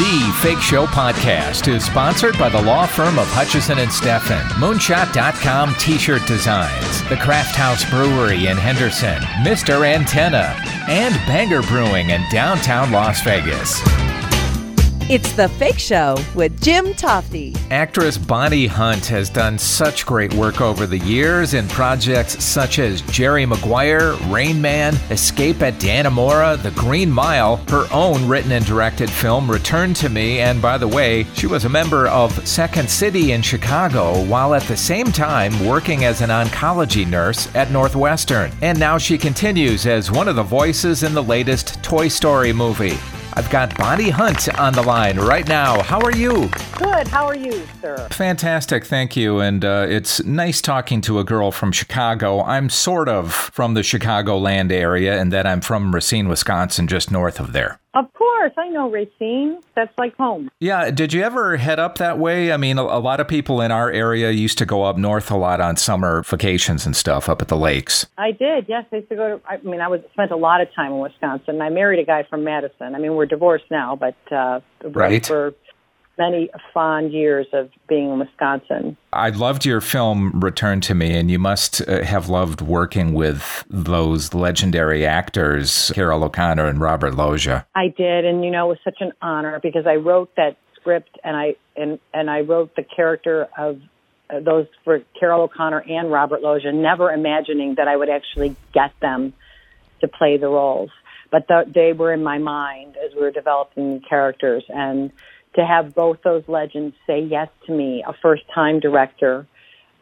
The Fake Show podcast is sponsored by the law firm of Hutchison and Steffen, Moonshot.com t-shirt designs, the CraftHaus Brewery in Henderson, Mr. Antenna, and Banger Brewing in downtown Las Vegas. It's The Fake Show with Jim Tofte. Actress Bonnie Hunt has done such great work over the years in projects such as Jerry Maguire, Rain Man, Escape at Dannemora, The Green Mile, her own written and directed film Return to Me, and by the way, she was a member of Second City in Chicago while at the same time working as an oncology nurse at Northwestern. And now she continues as one of the voices in the latest Toy Story movie. I've got Bonnie Hunt on the line right now. How are you? Good. How are you, sir? Fantastic. Thank you. And uh, it's nice talking to a girl from Chicago. I'm sort of from the Chicagoland area, and that I'm from Racine, Wisconsin, just north of there. Of course, I know Racine. That's like home. Yeah. Did you ever head up that way? I mean, a, a, lot of people in our area used to go up north a lot on summer vacations and stuff up at the lakes. I did. Yes, I used to go to. I mean, I was spent a lot of time in Wisconsin. I married a guy from Madison. I mean, we're divorced now, but uh, right. for many fond years of being in Wisconsin. I loved your film Return to Me, and you must uh, have loved working with those legendary actors, Carroll O'Connor and Robert Loggia. I did, and you know, it was such an honor because I wrote that script and I and and I wrote the character of uh, those for Carroll O'Connor and Robert Loggia, never imagining that I would actually get them to play the roles. But the, they were in my mind as we were developing the characters, and to have both those legends say yes to me, a first time director.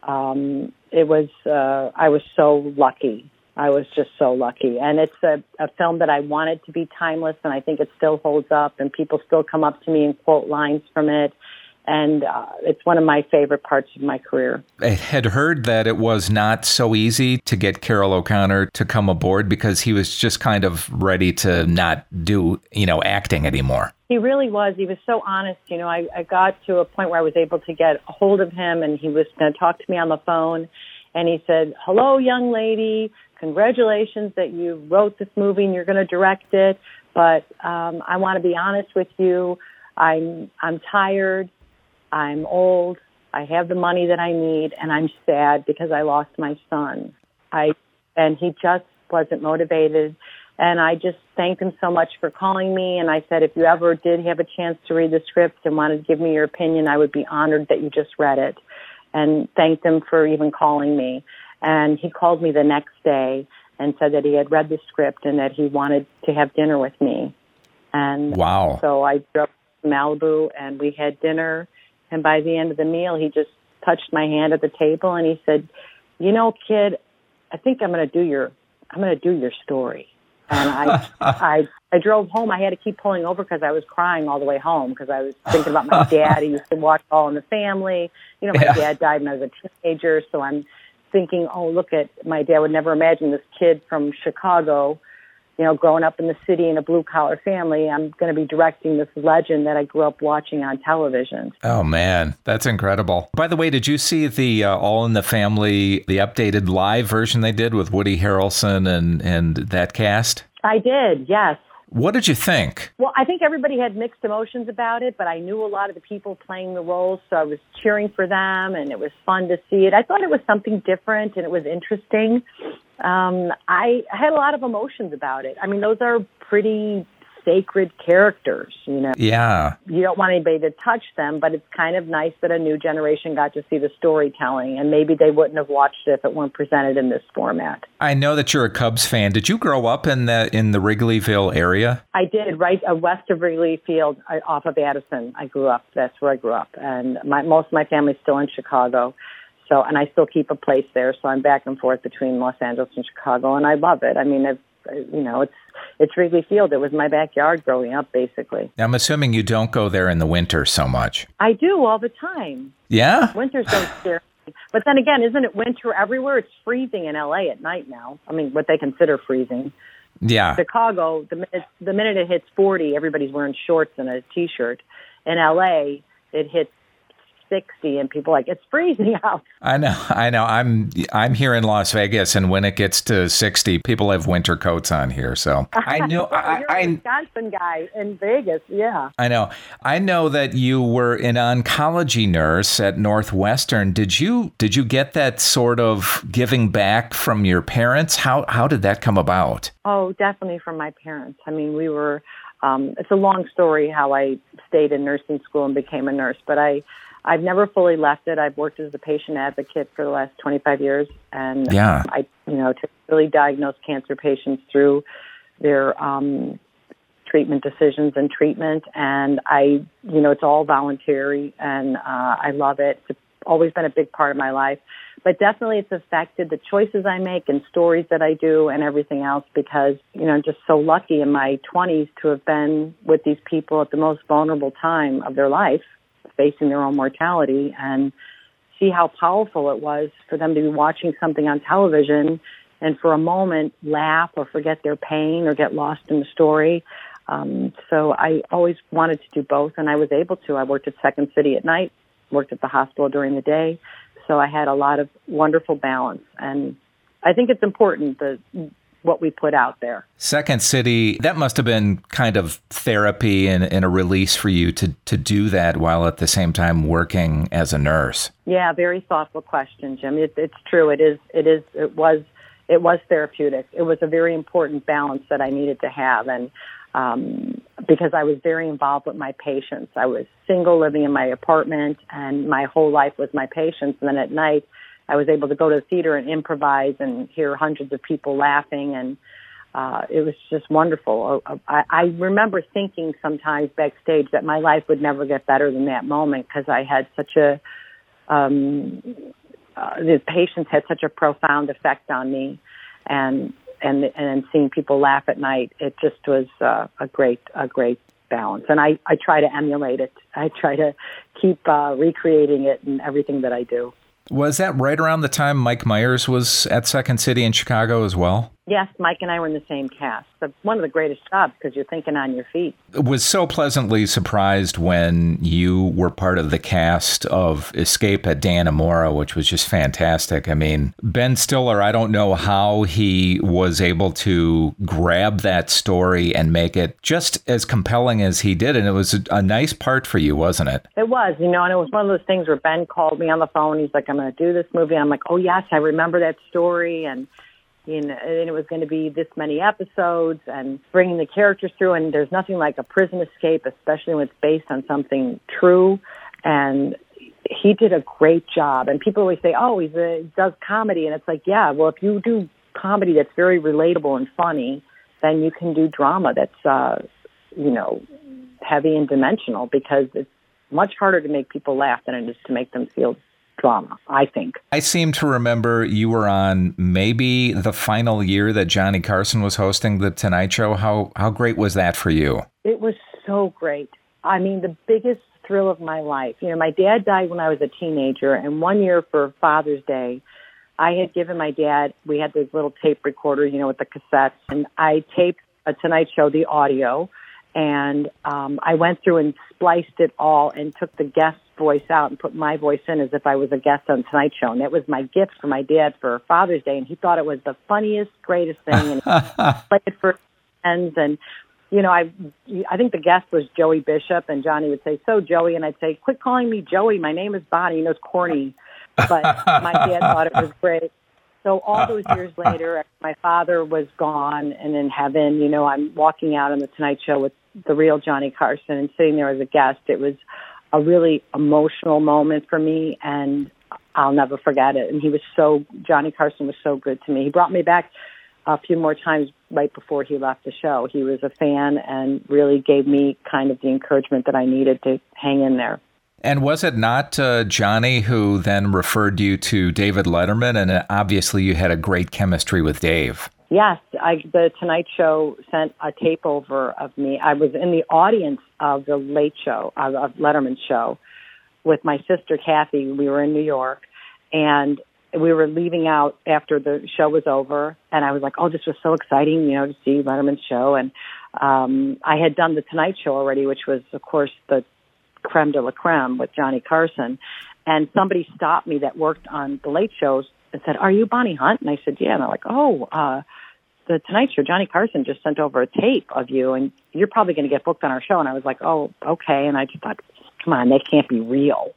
Um, it was, uh, I was so lucky. I was just so lucky. And it's a, a film that I wanted to be timeless, and I think it still holds up, and people still come up to me and quote lines from it and uh, it's one of my favorite parts of my career. I had heard that it was not so easy to get Carroll O'Connor to come aboard because he was just kind of ready to not do, you know, acting anymore. He really was. He was so honest. You know, I, I got to a point where I was able to get a hold of him, and he was going to talk to me on the phone. And he said, "Hello, young lady. Congratulations that you wrote this movie and you're going to direct it. But um, I want to be honest with you. I'm I'm tired. I'm old. I have the money that I need and I'm sad because I lost my son. I, and he just wasn't motivated. And I just thanked him so much for calling me. And I said, if you ever did have a chance to read the script and wanted to give me your opinion, I would be honored that you just read it. And thanked him for even calling me. And he called me the next day and said that he had read the script and that he wanted to have dinner with me. And wow. so I drove to Malibu and we had dinner and by the end of the meal, he just touched my hand at the table and he said, "You know, kid, I think I'm going to do your I'm going to do your story." And I I I drove home. I had to keep pulling over because I was crying all the way home because I was thinking about my dad. He used to watch All in the Family. You know, my yeah. dad died when I was a teenager, so I'm thinking, "Oh, look at my dad would never imagine this kid from Chicago." You know, growing up in the city in a blue collar family, I'm going to be directing this legend that I grew up watching on television. Oh man, that's incredible. By the way, did you see the uh, All in the Family, the updated live version they did with Woody Harrelson and and that cast? I did. Yes. What did you think? Well, I think everybody had mixed emotions about it, but I knew a lot of the people playing the roles, so I was cheering for them, and it was fun to see it. I thought it was something different, and it was interesting. Um, I, I had a lot of emotions about it. I mean, those are pretty sacred characters, you know. Yeah. You don't want anybody to touch them, but it's kind of nice that a new generation got to see the storytelling and maybe they wouldn't have watched it if it weren't presented in this format. I know that you're a Cubs fan. Did you grow up in the in the Wrigleyville area? I did, right uh, west of Wrigley Field uh, off of Addison. I grew up. That's where I grew up. And my most of my family's still in Chicago. So, and I still keep a place there, so I'm back and forth between Los Angeles and Chicago, and I love it. I mean, I've, you know, it's it's Wrigley Field. It was my backyard growing up, basically. I'm assuming you don't go there in the winter so much. I do all the time. Yeah, winters scare me. But then again, isn't it winter everywhere? It's freezing in LA at night now. I mean, what they consider freezing. Yeah. Chicago, the minute the minute it hits 40, everybody's wearing shorts and a t-shirt. In LA, it hits 60 and people are like it's freezing out. I know. I know. I'm I'm here in Las Vegas and when it gets to 60, people have winter coats on here. So I know I, You're I, a Wisconsin guy in Vegas. Yeah. I know. I know that you were an oncology nurse at Northwestern. Did you did you get that sort of giving back from your parents? How how did that come about? Oh, definitely from my parents. I mean, we were um, it's a long story how I stayed in nursing school and became a nurse, but I I've never fully left it. I've worked as a patient advocate for the last 25 years, and yeah. I you know to really diagnose cancer patients through their um, treatment decisions and treatment. And I you know it's all voluntary, and uh, I love it. It's always been a big part of my life but definitely it's affected the choices I make and stories that I do and everything else because, you know, I'm just so lucky in my 20s to have been with these people at the most vulnerable time of their life, facing their own mortality and see how powerful it was for them to be watching something on television and for a moment laugh or forget their pain or get lost in the story. Um, so I always wanted to do both and I was able to. I worked at Second City at night, worked at the hospital during the day so I had a lot of wonderful balance, and I think it's important the what we put out there. Second City, that must have been kind of therapy and, and, a release for you to, to do that while at the same time working as a nurse. Yeah, very thoughtful question, Jim. It, it's true. It is. It is. It was. It was therapeutic. It was a very important balance that I needed to have, and um, because I was very involved with my patients. I was single living in my apartment and my whole life was my patients. And then at night, I was able to go to the theater and improvise and hear hundreds of people laughing and uh, it was just wonderful. Uh, I, I remember thinking sometimes backstage that my life would never get better than that moment because I had such a, um, uh, the patients had such a profound effect on me. And and and seeing people laugh at night, it just was uh, a great a great balance. And I I try to emulate it. I try to keep uh, recreating it in everything that I do. Was that right around the time Mike Myers was at Second City in Chicago as well? Yes, Mike and I were in the same cast. But one of the greatest jobs because you're thinking on your feet. Was so pleasantly surprised when you were part of the cast of Escape at Dannemora, which was just fantastic. I mean, Ben Stiller, I don't know how he was able to grab that story and make it just as compelling as he did. And it was a, a nice part for you, wasn't it? It was, you know, and it was one of those things where Ben called me on the phone. He's like, I'm going to do this movie. I'm like, oh, yes, I remember that story. And in, and it was going to be this many episodes and bringing the characters through. And there's nothing like a prison escape, especially when it's based on something true. And he did a great job. And people always say, "Oh, he's a, he does comedy," and it's like, yeah, well, if you do comedy that's very relatable and funny, then you can do drama that's, uh, you know, heavy and dimensional because it's much harder to make people laugh than it is to make them feel drama, I think. I seem to remember you were on maybe the final year that Johnny Carson was hosting the Tonight Show. How how great was that for you? It was so great. I mean, the biggest thrill of my life. You know, my dad died when I was a teenager, and one year for Father's Day, I had given my dad. We had this little tape recorder, you know, with the cassettes, and I taped a Tonight Show, the audio, and um, I went through and spliced it all and took the guest voice out and put my voice in as if I was a guest on Tonight Show. And that was my gift for my dad for Father's Day. And he thought it was the funniest, greatest thing. And played it for friends. And, you know, I, I think the guest was Joey Bishop. And Johnny would say, So, Joey. And I'd say, Quit calling me Joey. My name is Bonnie. He knows corny. But my dad thought it was great. So all those years later, my father was gone and in heaven. You know, I'm walking out on the Tonight Show with the real Johnny Carson and sitting there as a guest. It was a really emotional moment for me and I'll never forget it. And he was so, Johnny Carson was so good to me. He brought me back a few more times right before he left the show. He was a fan and really gave me kind of the encouragement that I needed to hang in there. And was it not uh, Johnny who then referred you to David Letterman? And uh, obviously, you had a great chemistry with Dave. Yes, I, the Tonight Show sent a tape over of me. I was in the audience of the Late Show, of, of Letterman's show, with my sister Kathy. We were in New York, and we were leaving out after the show was over, and I was like, "Oh, this was so exciting, you know, to see Letterman's show." And um, I had done the Tonight Show already, which was, of course, the creme de la creme with Johnny Carson. And somebody stopped me that worked on the late shows and said, Are you Bonnie Hunt? And I said, Yeah. And they're like, Oh, uh, the Tonight Show, Johnny Carson just sent over a tape of you and you're probably going to get booked on our show. And I was like, Oh, okay. And I just thought, Come on, that can't be real.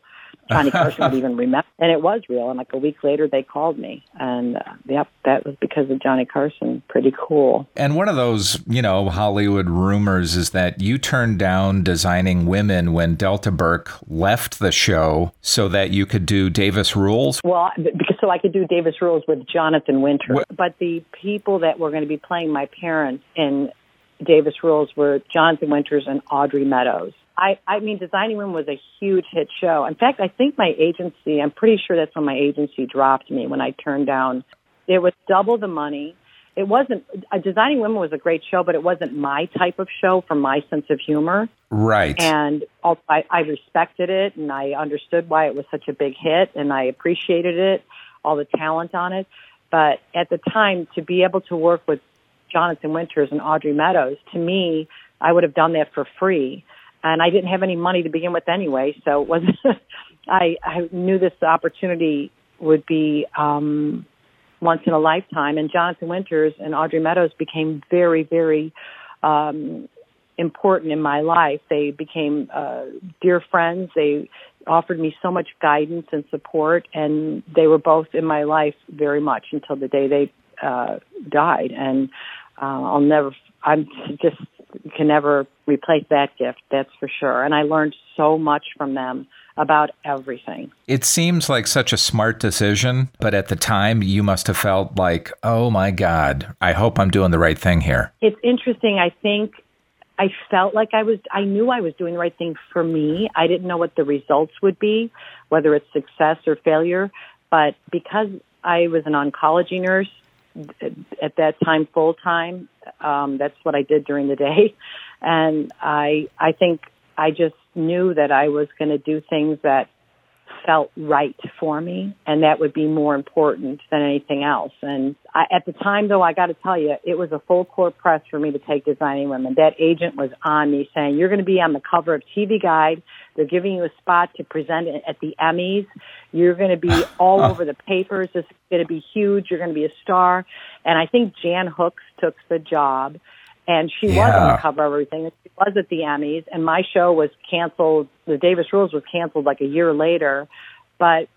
Johnny Carson would even remember. And it was real. And like a week later, they called me. And uh, yep, that was because of Johnny Carson. Pretty cool. And one of those, you know, Hollywood rumors is that you turned down designing women when Delta Burke left the show so that you could do Davis Rules. Well, because so I could do Davis Rules with Jonathan Winter. What? But the people that were going to be playing my parents in Davis Rules were Jonathan Winters and Audrey Meadows. I, I mean, Designing Women was a huge hit show. In fact, I think my agency, I'm pretty sure that's when my agency dropped me when I turned down. It was double the money. It wasn't, uh, Designing Women was a great show, but it wasn't my type of show for my sense of humor. Right. And also, I, I respected it and I understood why it was such a big hit and I appreciated it, all the talent on it. But at the time, to be able to work with Jonathan Winters and Audrey Meadows, to me, I would have done that for free and I didn't have any money to begin with anyway, so it was I I knew this opportunity would be um once in a lifetime and Jonathan Winters and Audrey Meadows became very very um important in my life. They became uh dear friends. They offered me so much guidance and support and they were both in my life very much until the day they uh died and uh I'll never I'm just can never replace that gift, that's for sure. And I learned so much from them about everything. It seems like such a smart decision, but at the time you must have felt like, oh my God, I hope I'm doing the right thing here. It's interesting. I think I felt like I was, I knew I was doing the right thing for me. I didn't know what the results would be, whether it's success or failure. But because I was an oncology nurse, at that time full time. Um, that's what I did during the day, and I I think I just knew that I was going to do things that felt right for me, and that would be more important than anything else. And I, at the time, though, I got to tell you, it was a full court press for me to take Designing Women. That agent was on me saying, "You're going to be on the cover of TV Guide. They're giving you a spot to present at the Emmys. You're going to be all over the papers. This is going to be huge. You're going to be a star." And I think Jan Hooks took the job and she yeah. was on the cover of everything. She was at the Emmys, and my show was canceled. The Davis Rules was canceled like a year later, but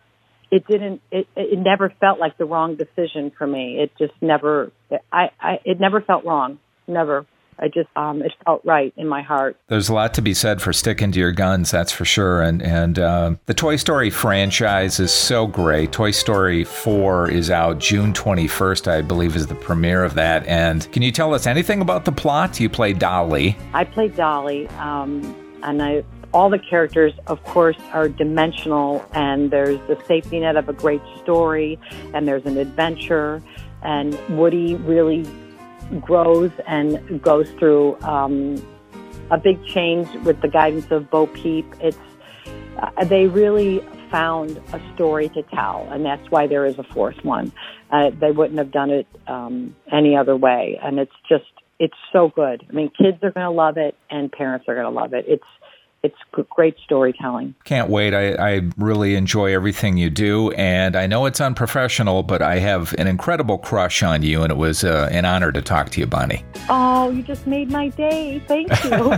it didn't. It it never felt like the wrong decision for me. It just never. I I it never felt wrong. Never. I just um, it felt right in my heart. There's a lot to be said for sticking to your guns, that's for sure. And and uh, the Toy Story franchise is so great. Toy Story 4 is out June 21st, I believe, is the premiere of that. And can you tell us anything about the plot? You play Dolly. I play Dolly, um, and I all the characters, of course, are dimensional, and there's the safety net of a great story, and there's an adventure, and Woody really grows and goes through um, a big change with the guidance of Bo Peep. It's uh, they really found a story to tell, and that's why there is a fourth one. Uh, they wouldn't have done it um, any other way, and it's just it's so good. I mean, kids are going to love it, and parents are going to love it. It's it's great storytelling. Can't wait. I, I, really enjoy everything you do. And I know it's unprofessional, but I have an incredible crush on you. And it was uh, an honor to talk to you, Bonnie. Oh, you just made my day. Thank you.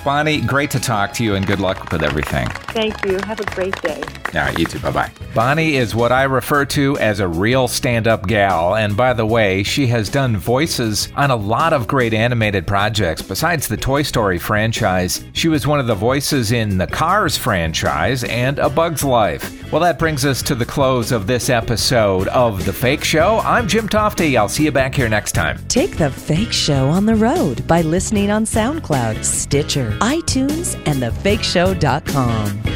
Bonnie, great to talk to you and good luck with everything. Thank you. Have a great day. All right, you too. Bye bye. Bonnie is what I refer to as a real stand up gal. And by the way, she has done voices on a lot of great animated projects besides the Toy Story franchise. She she was one of the voices in the Cars franchise and A Bug's Life. Well, that brings us to the close of this episode of The Fake Show. I'm Jim Tofte. I'll see you back here next time. Take The Fake Show on the road by listening on SoundCloud, Stitcher, iTunes, and thefakeshow.com.